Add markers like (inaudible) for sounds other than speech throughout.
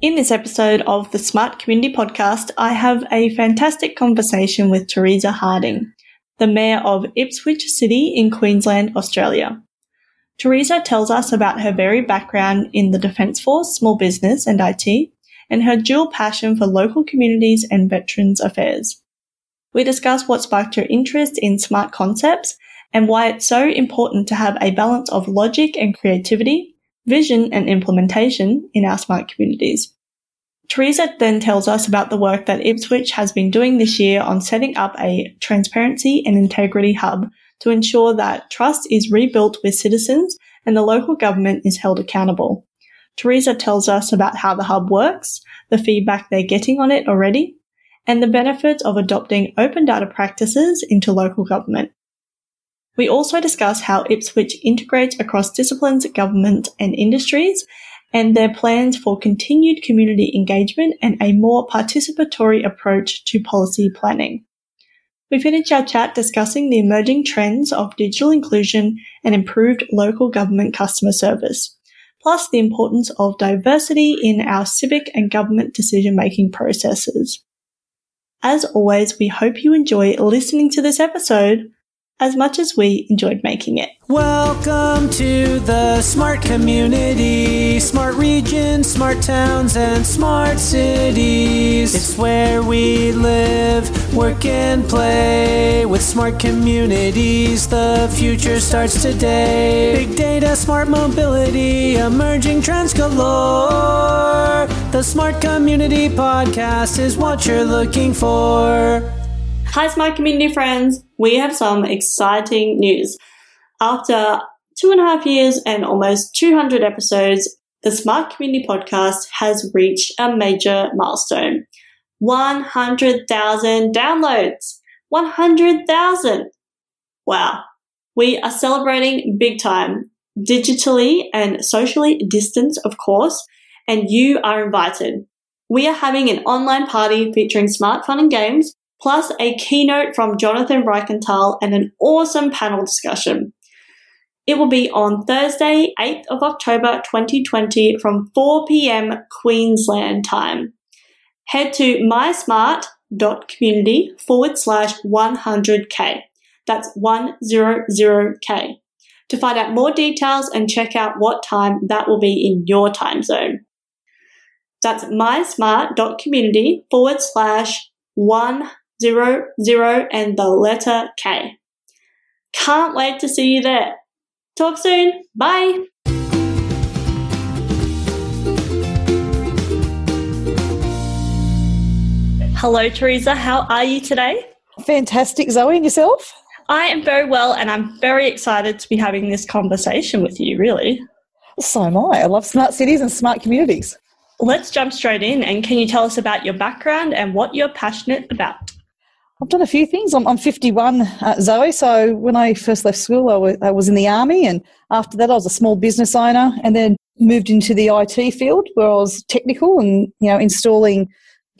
In this episode of the Smart Community Podcast, I have a fantastic conversation with Teresa Harding, the Mayor of Ipswich City in Queensland, Australia. Teresa tells us about her varied background in the Defence Force, small business, and IT, and her dual passion for local communities and veterans affairs. We discuss what sparked her interest in smart concepts and why it's so important to have a balance of logic and creativity, vision and implementation in our smart communities. Teresa then tells us about the work that Ipswich has been doing this year on setting up a transparency and integrity hub to ensure that trust is rebuilt with citizens and the local government is held accountable. Teresa tells us about how the hub works, the feedback they're getting on it already, and the benefits of adopting open data practices into local government. We also discuss how Ipswich integrates across disciplines, government and industries and their plans for continued community engagement and a more participatory approach to policy planning. We finish our chat discussing the emerging trends of digital inclusion and improved local government customer service, plus the importance of diversity in our civic and government decision making processes. As always, we hope you enjoy listening to this episode as much as we enjoyed making it. Welcome to the smart community, smart regions, smart towns, and smart cities. It's where we live, work, and play. With smart communities, the future starts today. Big data, smart mobility, emerging trends galore. The Smart Community Podcast is what you're looking for. Hi, Smart Community friends. We have some exciting news. After two and a half years and almost 200 episodes, the Smart Community Podcast has reached a major milestone 100,000 downloads. 100,000. Wow. We are celebrating big time, digitally and socially distanced, of course, and you are invited. We are having an online party featuring smart fun and games plus a keynote from Jonathan Reichental and an awesome panel discussion. It will be on Thursday, 8th of October 2020 from 4 p.m. Queensland time. Head to mysmart.community forward slash 100k. That's 100k to find out more details and check out what time that will be in your time zone. That's mysmart.community forward slash 100 zero, zero, and the letter K. Can't wait to see you there. Talk soon. Bye. Hello, Teresa. How are you today? Fantastic, Zoe. And yourself? I am very well, and I'm very excited to be having this conversation with you, really. So am I. I love smart cities and smart communities. Let's jump straight in. And can you tell us about your background and what you're passionate about? I've done a few things. I'm, I'm 51, uh, Zoe. So when I first left school, I, w- I was in the army, and after that, I was a small business owner, and then moved into the IT field where I was technical and you know installing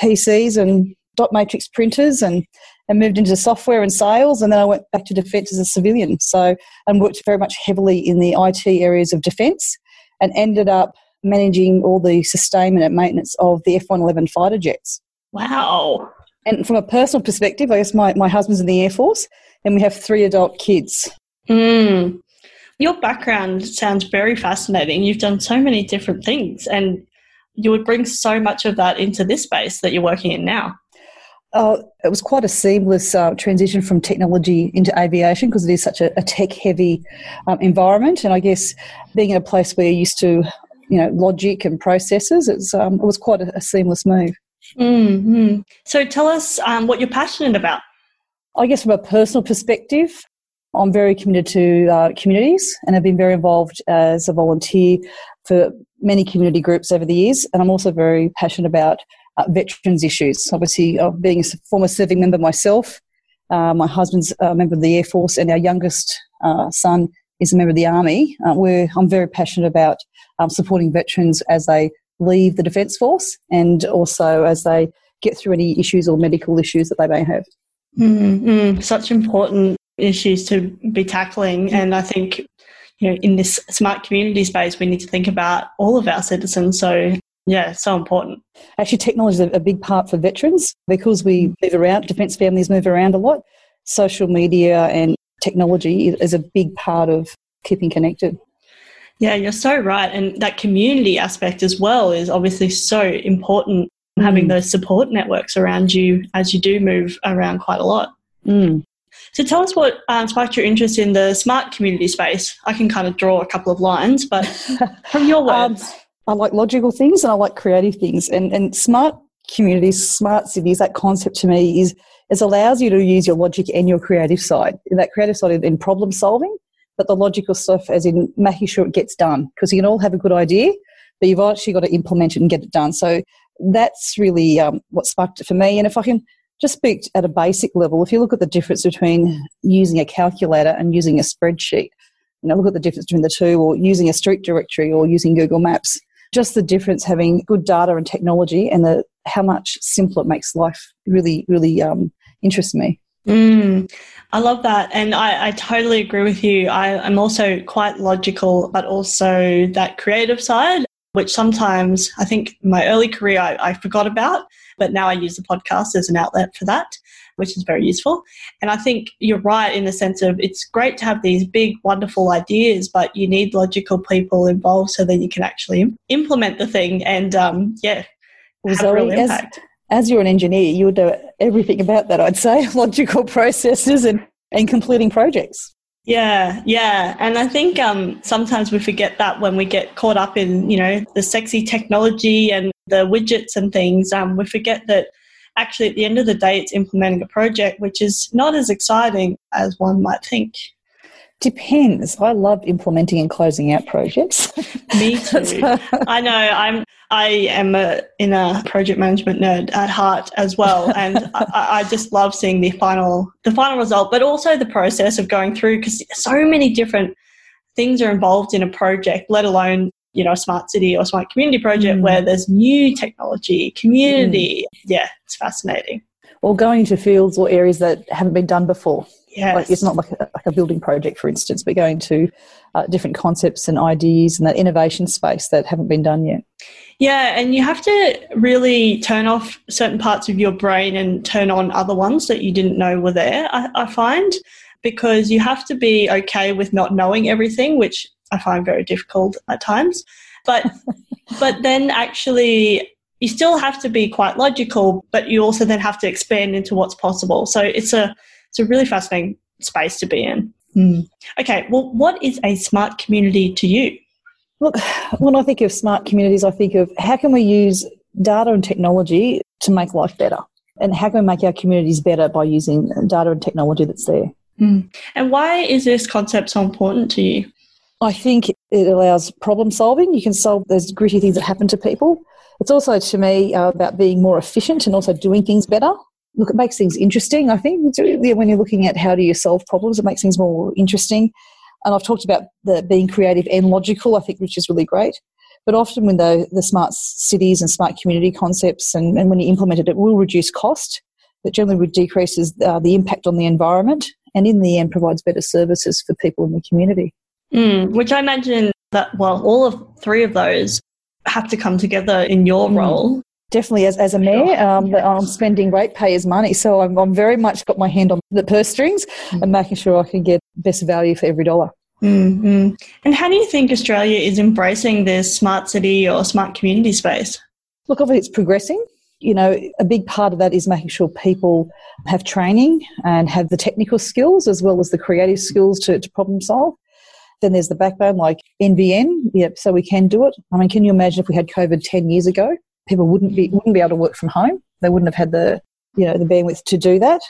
PCs and dot matrix printers and and moved into software and sales and then I went back to defence as a civilian so and worked very much heavily in the IT areas of defence and ended up managing all the sustainment and maintenance of the F111 fighter jets. Wow. And from a personal perspective, I guess my, my husband's in the Air Force and we have three adult kids. Mm. Your background sounds very fascinating. You've done so many different things and you would bring so much of that into this space that you're working in now. Uh, it was quite a seamless uh, transition from technology into aviation because it is such a, a tech heavy um, environment. And I guess being in a place where you're used to, you know, logic and processes, it's, um, it was quite a, a seamless move. Mm-hmm. So tell us um, what you're passionate about. I guess from a personal perspective, I'm very committed to uh, communities and have been very involved as a volunteer for many community groups over the years. And I'm also very passionate about uh, veterans issues. Obviously, uh, being a former serving member myself, uh, my husband's a member of the Air Force, and our youngest uh, son is a member of the Army. Uh, I'm very passionate about um, supporting veterans as they leave the Defence Force and also as they get through any issues or medical issues that they may have. Mm-hmm. mm-hmm. Such important issues to be tackling. Mm-hmm. And I think, you know, in this smart community space, we need to think about all of our citizens. So Yeah, so important. Actually, technology is a big part for veterans because we mm-hmm. move around, defence families move around a lot. Social media and technology is a big part of keeping connected. Yeah, you're so right. And that community aspect as well is obviously so important, mm. having those support networks around you as you do move around quite a lot. Mm. So tell us what um, sparked your interest in the smart community space. I can kind of draw a couple of lines, but (laughs) from your um, words. Um, I like logical things and I like creative things. And, and smart communities, smart cities, that concept to me is it allows you to use your logic and your creative side. That creative side in problem solving, but the logical stuff as in making sure it gets done. Because you can all have a good idea, but you've actually got to implement it and get it done. So that's really um, what sparked it for me. And if I can just speak at a basic level, if you look at the difference between using a calculator and using a spreadsheet, you know, look at the difference between the two, or using a street directory or using Google Maps just the difference having good data and technology and the how much simpler it makes life really really um, interests me mm, i love that and I, I totally agree with you I, i'm also quite logical but also that creative side which sometimes i think my early career I, I forgot about but now i use the podcast as an outlet for that which is very useful. And I think you're right in the sense of it's great to have these big, wonderful ideas, but you need logical people involved so that you can actually implement the thing and, um, yeah, have Zoe, real impact. As, as you're an engineer, you would know everything about that, I'd say, (laughs) logical processes and, and completing projects. Yeah, yeah, and I think um, sometimes we forget that when we get caught up in you know the sexy technology and the widgets and things, um, we forget that actually at the end of the day it's implementing a project which is not as exciting as one might think depends i love implementing and closing out projects (laughs) me (laughs) too i know i'm i am a in a project management nerd at heart as well and (laughs) I, I just love seeing the final the final result but also the process of going through because so many different things are involved in a project let alone you know, a smart city or smart community project mm. where there's new technology, community. Mm. Yeah, it's fascinating. Or going into fields or areas that haven't been done before. Yes. Like it's not like a, like a building project, for instance, but going to uh, different concepts and ideas and that innovation space that haven't been done yet. Yeah, and you have to really turn off certain parts of your brain and turn on other ones that you didn't know were there, I, I find, because you have to be okay with not knowing everything, which I find very difficult at times. But (laughs) but then actually you still have to be quite logical, but you also then have to expand into what's possible. So it's a it's a really fascinating space to be in. Mm. Okay, well, what is a smart community to you? Look, (sighs) when I think of smart communities, I think of how can we use data and technology to make life better, and how can we make our communities better by using data and technology that's there. Mm. And why is this concept so important to you? I think it allows problem solving. You can solve those gritty things that happen to people. It's also, to me, uh, about being more efficient and also doing things better. Look, it makes things interesting, I think. When you're looking at how do you solve problems, it makes things more interesting. And I've talked about the being creative and logical, I think, which is really great. But often when the, the smart cities and smart community concepts, and, and when you implement it, it will reduce cost. It generally decreases uh, the impact on the environment and in the end provides better services for people in the community. Mm, which I imagine that, well, all of three of those have to come together in your mm. role. Definitely, as, as a mayor, um, I'm spending ratepayers' money, so I'm, I'm very much got my hand on the purse strings mm. and making sure I can get best value for every dollar. Mm-hmm. And how do you think Australia is embracing this smart city or smart community space? Look, obviously it's progressing. You know, a big part of that is making sure people have training and have the technical skills as well as the creative skills to, to problem solve. Then there's the backbone like NBN. Yep, so we can do it. I mean, can you imagine if we had COVID 10 years ago? People wouldn't be, wouldn't be able to work from home. They wouldn't have had the, you know, the bandwidth to do that.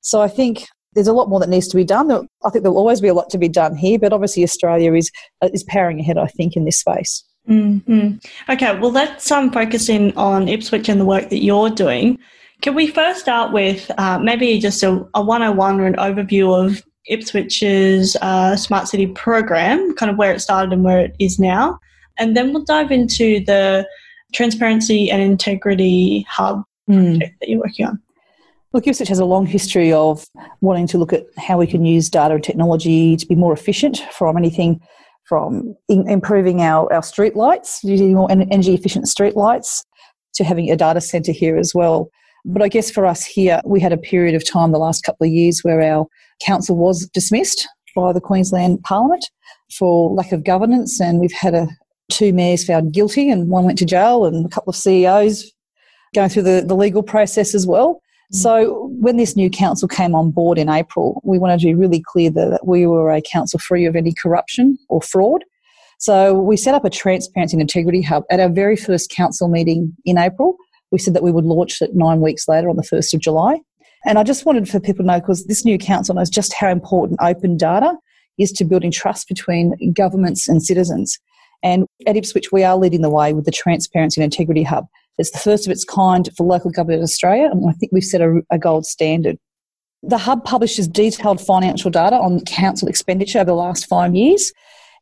So I think there's a lot more that needs to be done. I think there'll always be a lot to be done here, but obviously Australia is, uh, is powering ahead, I think, in this space. Mm-hmm. Okay, well, let's um, focus in on Ipswich and the work that you're doing. Can we first start with uh, maybe just a, a 101 or an overview of Ipswich's uh, Smart City program, kind of where it started and where it is now. And then we'll dive into the Transparency and Integrity Hub mm. project that you're working on. Look, Ipswich has a long history of wanting to look at how we can use data and technology to be more efficient from anything from in- improving our, our street lights, using more energy efficient street lights, to having a data centre here as well. But I guess for us here, we had a period of time the last couple of years where our council was dismissed by the Queensland Parliament for lack of governance, and we've had a, two mayors found guilty, and one went to jail, and a couple of CEOs going through the, the legal process as well. Mm. So when this new council came on board in April, we wanted to be really clear that we were a council free of any corruption or fraud. So we set up a transparency and integrity hub at our very first council meeting in April. We said that we would launch it nine weeks later on the 1st of July. And I just wanted for people to know because this new council knows just how important open data is to building trust between governments and citizens. And at Ipswich, we are leading the way with the Transparency and Integrity Hub. It's the first of its kind for local government in Australia, and I think we've set a, a gold standard. The Hub publishes detailed financial data on council expenditure over the last five years.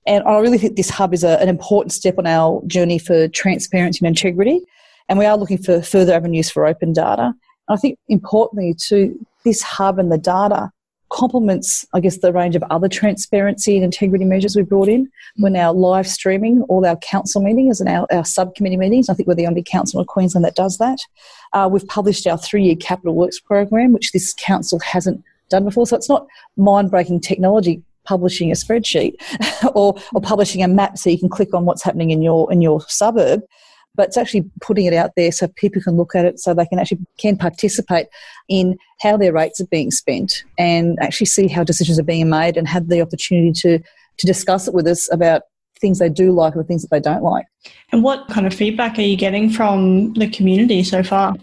And I really think this hub is a, an important step on our journey for transparency and integrity. And we are looking for further avenues for open data. And I think importantly, to this hub and the data complements, I guess, the range of other transparency and integrity measures we've brought in. We're now live streaming all our council meetings and our, our subcommittee meetings. I think we're the only council in Queensland that does that. Uh, we've published our three year capital works program, which this council hasn't done before. So it's not mind breaking technology publishing a spreadsheet (laughs) or, or publishing a map so you can click on what's happening in your in your suburb but it's actually putting it out there so people can look at it so they can actually can participate in how their rates are being spent and actually see how decisions are being made and have the opportunity to to discuss it with us about things they do like or things that they don't like. And what kind of feedback are you getting from the community so far?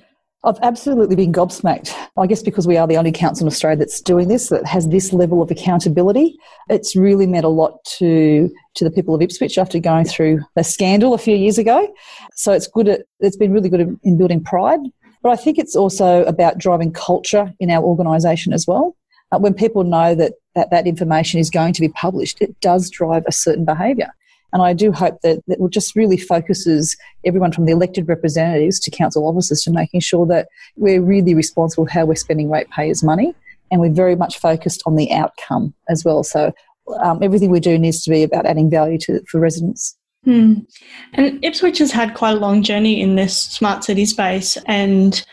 I've absolutely been gobsmacked. I guess because we are the only council in Australia that's doing this, that has this level of accountability. It's really meant a lot to to the people of Ipswich after going through a scandal a few years ago. So it's good. At, it's been really good in building pride. But I think it's also about driving culture in our organisation as well. Uh, when people know that, that that information is going to be published, it does drive a certain behaviour. And I do hope that it just really focuses everyone from the elected representatives to council officers to making sure that we're really responsible how we're spending ratepayers' money. And we're very much focused on the outcome as well. So um, everything we do needs to be about adding value to for residents. Hmm. And Ipswich has had quite a long journey in this smart city space. And,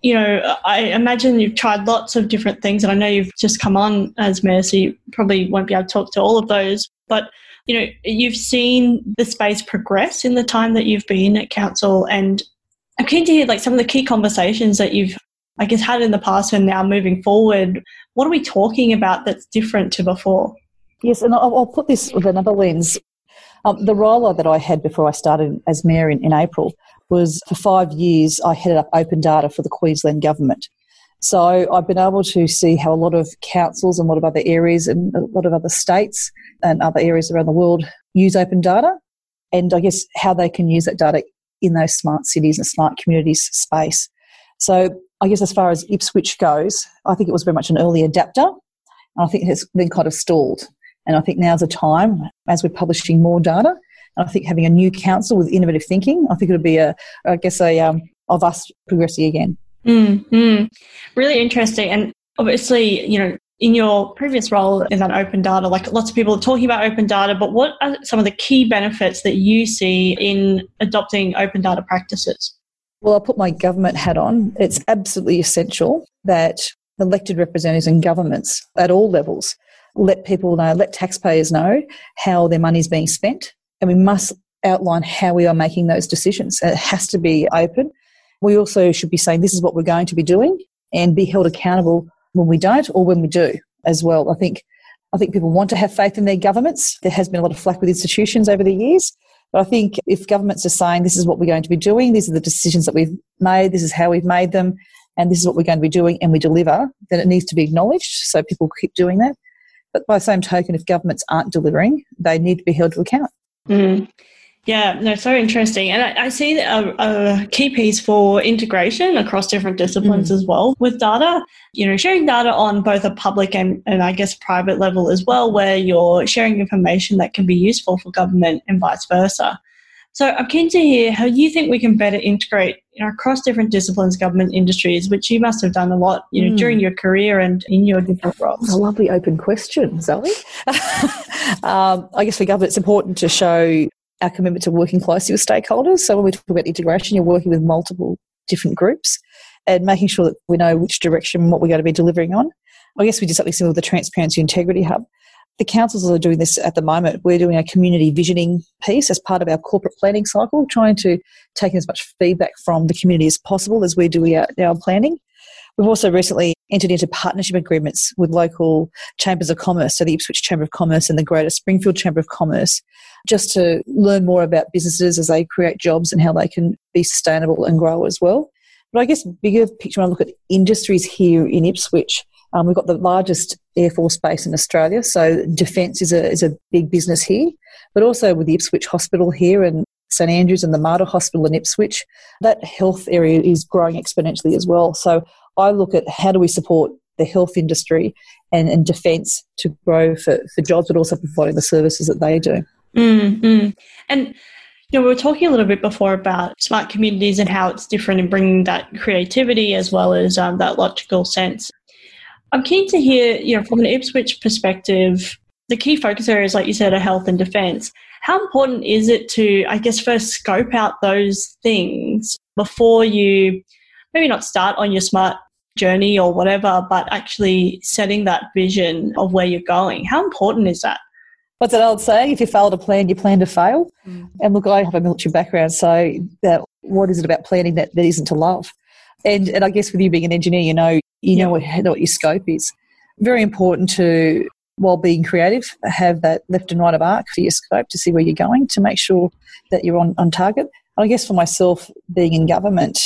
you know, I imagine you've tried lots of different things. And I know you've just come on as mayor, so you probably won't be able to talk to all of those. But you know, you've seen the space progress in the time that you've been at council, and I'm keen to hear like some of the key conversations that you've, I guess, had in the past and now moving forward. What are we talking about that's different to before? Yes, and I'll, I'll put this with another lens. Um, the role that I had before I started as mayor in, in April was for five years I headed up open data for the Queensland government. So I've been able to see how a lot of councils and a lot of other areas and a lot of other states and other areas around the world use open data and I guess how they can use that data in those smart cities and smart communities space. So I guess as far as Ipswich goes, I think it was very much an early adapter. And I think it has been kind of stalled. And I think now's a time, as we're publishing more data, and I think having a new council with innovative thinking, I think it'll be a, I guess, a um, of us progressing again. Mm-hmm. Really interesting. And obviously, you know, in your previous role in that open data, like lots of people are talking about open data, but what are some of the key benefits that you see in adopting open data practices? Well, I'll put my government hat on. It's absolutely essential that elected representatives and governments at all levels let people know, let taxpayers know how their money is being spent. And we must outline how we are making those decisions. It has to be open we also should be saying this is what we're going to be doing and be held accountable when we don't or when we do as well. I think I think people want to have faith in their governments. There has been a lot of flack with institutions over the years. But I think if governments are saying this is what we're going to be doing, these are the decisions that we've made, this is how we've made them, and this is what we're going to be doing, and we deliver, then it needs to be acknowledged so people keep doing that. But by the same token, if governments aren't delivering, they need to be held to account. Mm. Yeah, no, so interesting. And I, I see a, a, key piece for integration across different disciplines mm. as well with data, you know, sharing data on both a public and, and I guess private level as well, where you're sharing information that can be useful for government and vice versa. So I'm keen to hear how you think we can better integrate you know, across different disciplines, government industries, which you must have done a lot, you know, mm. during your career and in your different roles. a lovely open question, Zoe. (laughs) um, I guess for government, it's important to show our commitment to working closely with stakeholders. So when we talk about integration, you're working with multiple different groups and making sure that we know which direction what we're going to be delivering on. I guess we did something similar with the Transparency Integrity Hub. The councils are doing this at the moment. We're doing a community visioning piece as part of our corporate planning cycle, trying to take as much feedback from the community as possible as we do our, our planning. We've also recently entered into partnership agreements with local chambers of commerce, so the Ipswich Chamber of Commerce and the Greater Springfield Chamber of Commerce, just to learn more about businesses as they create jobs and how they can be sustainable and grow as well. But I guess bigger picture when I look at industries here in Ipswich, um, we've got the largest Air Force base in Australia, so defence is a, is a big business here, but also with the Ipswich Hospital here and St Andrews and the Mater Hospital in Ipswich, that health area is growing exponentially as well. So I look at how do we support the health industry and, and defence to grow for, for jobs, but also providing the services that they do. Mm-hmm. And you know, we were talking a little bit before about smart communities and how it's different in bringing that creativity as well as um, that logical sense. I'm keen to hear, you know, from an Ipswich perspective, the key focus areas, like you said, are health and defence. How important is it to, I guess, first scope out those things before you maybe not start on your smart journey or whatever, but actually setting that vision of where you're going? How important is that? What's that old saying? If you fail to plan, you plan to fail. Mm. And look, I have a military background, so that what is it about planning that, that isn't to love? And and I guess with you being an engineer, you know you know what, know what your scope is. Very important to, while being creative, have that left and right of arc for your scope to see where you're going to make sure that you're on, on target. I guess for myself, being in government,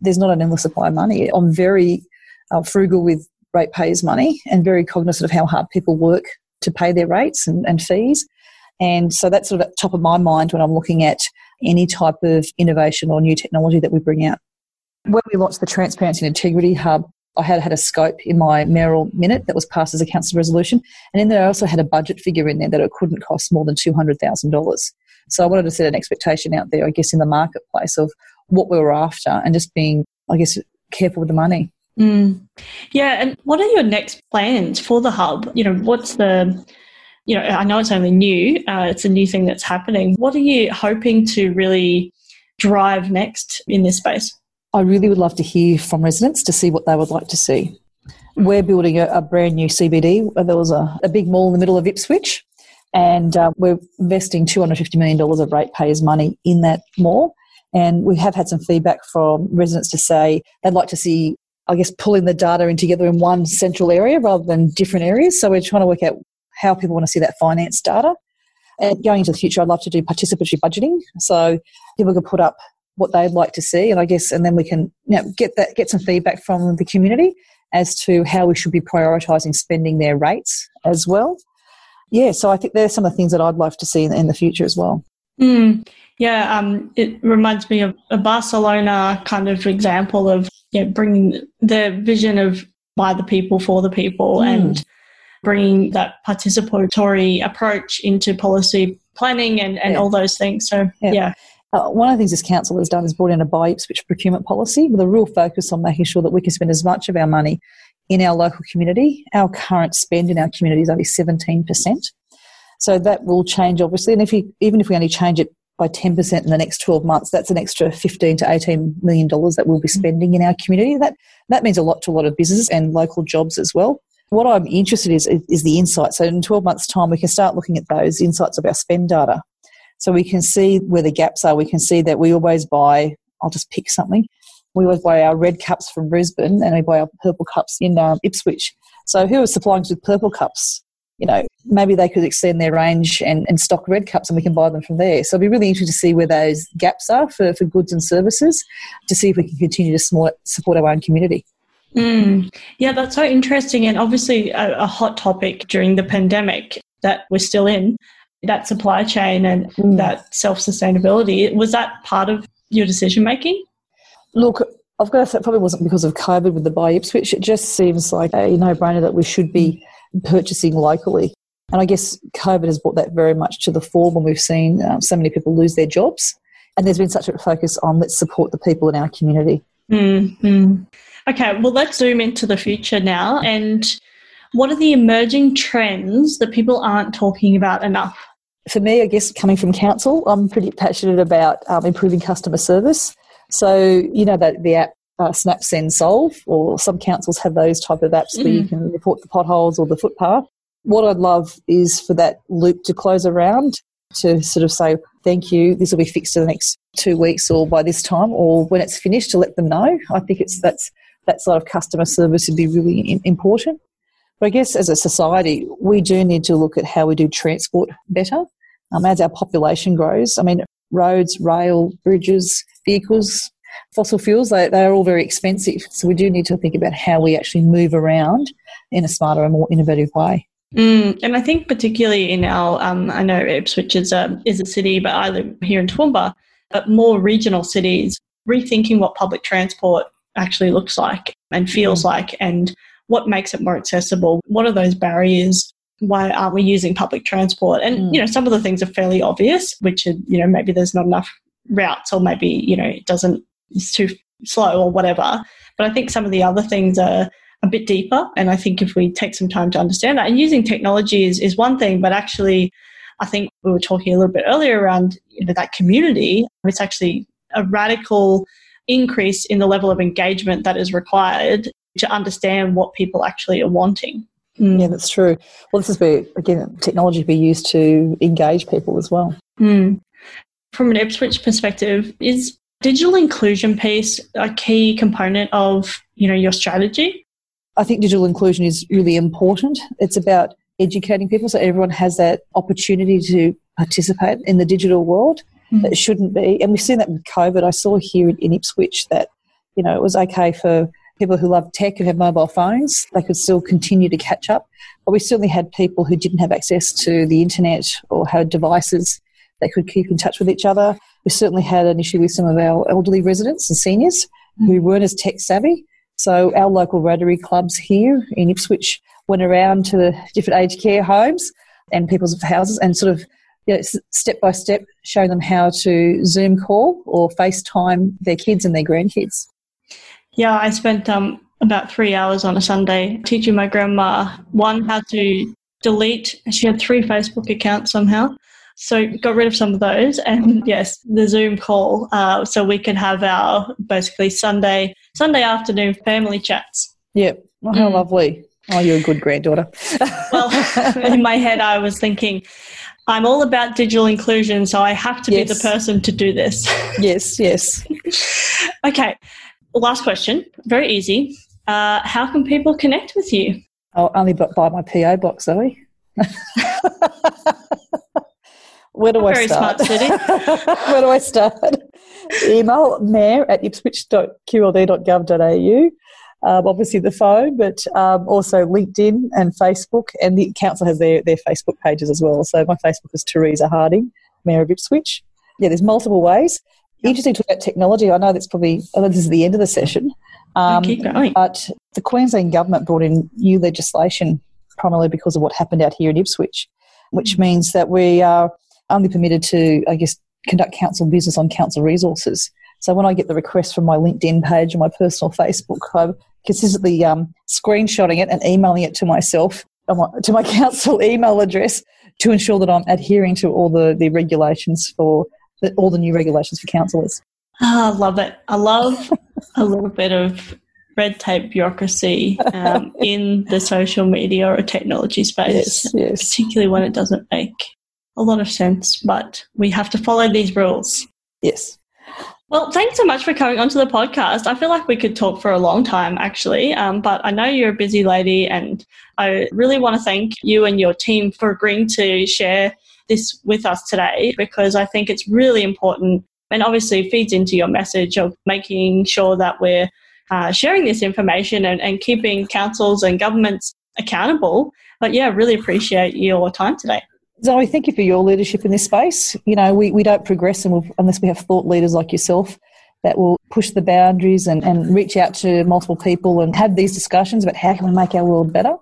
there's not an endless supply of money. I'm very uh, frugal with ratepayers' money and very cognizant of how hard people work to pay their rates and, and fees. And so that's sort of at the top of my mind when I'm looking at any type of innovation or new technology that we bring out. When we launched the Transparency and Integrity Hub, I had had a scope in my mayoral minute that was passed as a council resolution, and in there I also had a budget figure in there that it couldn't cost more than two hundred thousand dollars. So I wanted to set an expectation out there, I guess, in the marketplace of what we were after, and just being, I guess, careful with the money. Mm. Yeah, and what are your next plans for the hub? You know, what's the you know, I know it's only new, uh, it's a new thing that's happening. What are you hoping to really drive next in this space? I really would love to hear from residents to see what they would like to see. We're building a, a brand new CBD. There was a, a, big mall in the middle of Ipswich, and uh, we're investing $250 million of ratepayers' money in that mall. And we have had some feedback from residents to say they'd like to see, I guess, pulling the data in together in one central area rather than different areas. So we're trying to work out how people want to see that finance data. And going into the future, I'd love to do participatory budgeting. So people could put up what they'd like to see, and I guess, and then we can you know, get that get some feedback from the community as to how we should be prioritising spending their rates as well. Yeah, so I think there's some of the things that I'd love to see in, in the future as well. Mm, yeah, um, it reminds me of a Barcelona kind of example of yeah, bringing the vision of by the people for the people mm. and bringing that participatory approach into policy planning and, and yeah. all those things. So, yeah. yeah. Uh, one of the things this council has done is brought in a buy Ipswich procurement policy with a real focus on making sure that we can spend as much of our money in our local community. Our current spend in our community is only 17%. So that will change, obviously. And if you, even if we only change it by 10% in the next 12 months, that's an extra 15 to 18 million dollars that we'll be spending in our community. That, that means a lot to a lot of businesses and local jobs as well. What I'm interested in is, is the insight. So in 12 months' time, we can start looking at those insights of our spend data so we can see where the gaps are. We can see that we always buy, I'll just pick something. We always buy our red cups from Brisbane and we buy our purple cups in um, Ipswich. So who is supplying us with purple cups? You know, maybe they could extend their range and, and stock red cups and we can buy them from there. So it'd be really interesting to see where those gaps are for, for goods and services to see if we can continue to support, support our own community. Mm. Yeah, that's so interesting and obviously a, a hot topic during the pandemic that we're still in that supply chain and mm. that self sustainability. Was that part of your decision making? Look, I've got to say, it probably wasn't because of COVID with the buy Ipswich. It just seems like a no brainer that we should be purchasing locally. And I guess COVID has brought that very much to the fore when we've seen um, so many people lose their jobs. And there's been such a focus on let's support the people in our community. Mm-hmm. Okay, well, let's zoom into the future now. And what are the emerging trends that people aren't talking about enough? For me, I guess coming from council, I'm pretty passionate about um, improving customer service. So, you know, that the app uh, Snap Send Solve, or some councils have those type of apps mm. where you mm. can report the potholes or the footpath. What I'd love is for that loop to close around to sort of say, thank you, this will be fixed in the next two weeks or by this time, or when it's finished to let them know. I think it's that's that sort of customer service would be really important. But I guess as a society, we do need to look at how we do transport better. Um, as our population grows, I mean, roads, rail, bridges, vehicles, fossil fuels, they, they're all very expensive. So we do need to think about how we actually move around in a smarter and more innovative way. Mm, and I think particularly in our, um, I know Ipswich is a, is a city, but I live here in Toowoomba, but more regional cities, rethinking what public transport actually looks like and feels mm. like and what makes it more accessible. What are those barriers? Why aren't we using public transport? And, mm. you know, some of the things are fairly obvious, which are, you know, maybe there's not enough routes or maybe, you know, it doesn't, it's too slow or whatever. But I think some of the other things are a bit deeper. And I think if we take some time to understand that, and using technology is, is one thing, but actually, I think we were talking a little bit earlier around you know, that community. It's actually a radical increase in the level of engagement that is required to understand what people actually are wanting. Mm. Yeah, that's true. Well, this is where, again, technology be used to engage people as well. Mm. From an Ipswich perspective, is digital inclusion piece a key component of you know your strategy? I think digital inclusion is really important. It's about educating people so everyone has that opportunity to participate in the digital world. Mm. That shouldn't be, and we've seen that with COVID. I saw here in Ipswich that you know it was okay for people who love tech and have mobile phones, they could still continue to catch up. But we certainly had people who didn't have access to the internet or had devices that could keep in touch with each other. We certainly had an issue with some of our elderly residents and seniors who weren't as tech savvy. So our local Rotary clubs here in Ipswich went around to the different aged care homes and people's houses and sort of you know, step by step showing them how to Zoom call or FaceTime their kids and their grandkids. Yeah, I spent um, about three hours on a Sunday teaching my grandma one how to delete. She had three Facebook accounts somehow. So got rid of some of those, and yes, the Zoom call, uh, so we could have our basically Sunday Sunday afternoon family chats. Yep, oh, how mm. lovely! Oh, you're a good granddaughter. well, (laughs) in my head, I was thinking, I'm all about digital inclusion, so I have to yes. be the person to do this. (laughs) yes, yes. okay, last question, very easy. Uh, how can people connect with you? I'll only buy my PO box, Zoe. (laughs) Where do I start? Smart city. (laughs) Where do I start? Email mayor at ipswich.qld.gov.au. Um, obviously the phone, but um, also LinkedIn and Facebook, and the council has their, their Facebook pages as well. So my Facebook is Teresa Harding, Mayor of Ipswich. Yeah, there's multiple ways. Interesting to talk about technology. I know that's probably oh, this is the end of the session. Um, keep going. But the Queensland government brought in new legislation primarily because of what happened out here in Ipswich, which means that we are only permitted to, I guess, conduct council business on council resources. So when I get the request from my LinkedIn page and my personal Facebook, I'm consistently um, screenshotting it and emailing it to myself, to my (laughs) council email address to ensure that I'm adhering to all the, the regulations for the, all the new regulations for councillors. Oh, I love it. I love (laughs) a little bit of red tape bureaucracy um, in the social media or technology space, yes, yes. particularly when it doesn't make a lot of sense, but we have to follow these rules. Yes. Well, thanks so much for coming onto the podcast. I feel like we could talk for a long time, actually, um, but I know you're a busy lady, and I really want to thank you and your team for agreeing to share this with us today because I think it's really important and obviously feeds into your message of making sure that we're uh, sharing this information and, and keeping councils and governments accountable. But yeah, really appreciate your time today. Zoe, thank you for your leadership in this space. You know, we, we don't progress unless we have thought leaders like yourself that will push the boundaries and, and reach out to multiple people and have these discussions about how can we make our world better.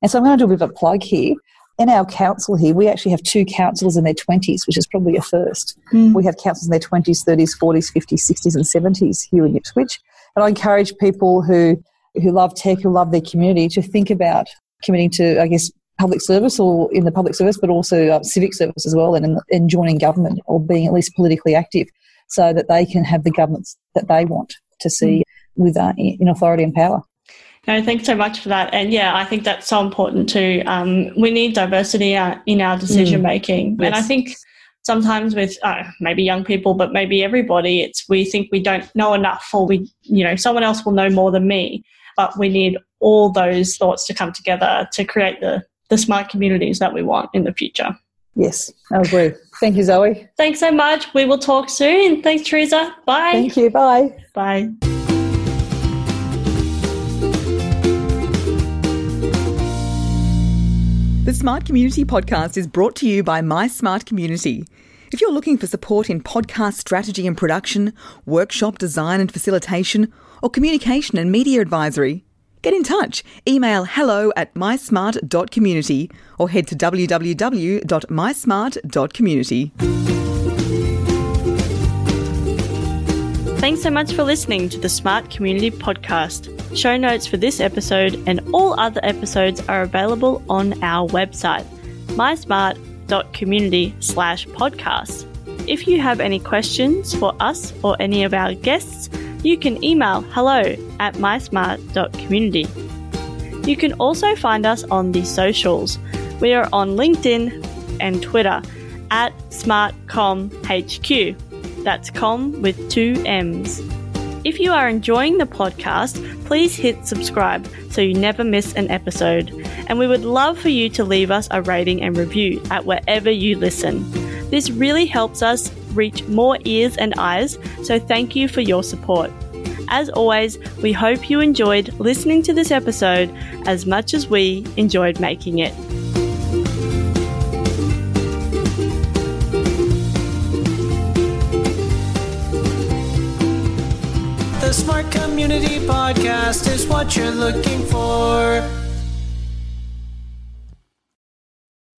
And so I'm going to do a bit of a plug here. in our council here, we actually have two councillors in their 20s, which is probably a first. Mm. We have councillors in their 20s, 30s, 40s, 50s, 60s, and 70s here in Ipswich. And I encourage people who, who love tech, who love their community, to think about committing to, I guess, public service or in the public service, but also uh, civic service as well, and, in, and joining government or being at least politically active so that they can have the governments that they want to see mm. with uh, in authority and power. No, thanks so much for that. And yeah, I think that's so important too. Um, we need diversity uh, in our decision making. Mm, yes. And I think sometimes with uh, maybe young people, but maybe everybody, it's we think we don't know enough or we, you know, someone else will know more than me. But we need all those thoughts to come together to create the, the smart communities that we want in the future. Yes, I agree. Thank you, Zoe. Thanks so much. We will talk soon. Thanks, Teresa. Bye. Thank you. Bye. Bye. The Smart Community podcast is brought to you by My Smart Community. If you're looking for support in podcast strategy and production, workshop design and facilitation, or communication and media advisory, get in touch. Email hello at mysmart.community or head to www.mysmart.community. Thanks so much for listening to the Smart Community Podcast. Show notes for this episode and all other episodes are available on our website, mysmart.community slash podcast. If you have any questions for us or any of our guests, you can email hello at mysmart.community. You can also find us on the socials. We are on LinkedIn and Twitter at SmartCommHQ. That's com with two M's. If you are enjoying the podcast, please hit subscribe so you never miss an episode. And we would love for you to leave us a rating and review at wherever you listen. This really helps us reach more ears and eyes, so thank you for your support. As always, we hope you enjoyed listening to this episode as much as we enjoyed making it. The Smart Community Podcast is what you're looking for.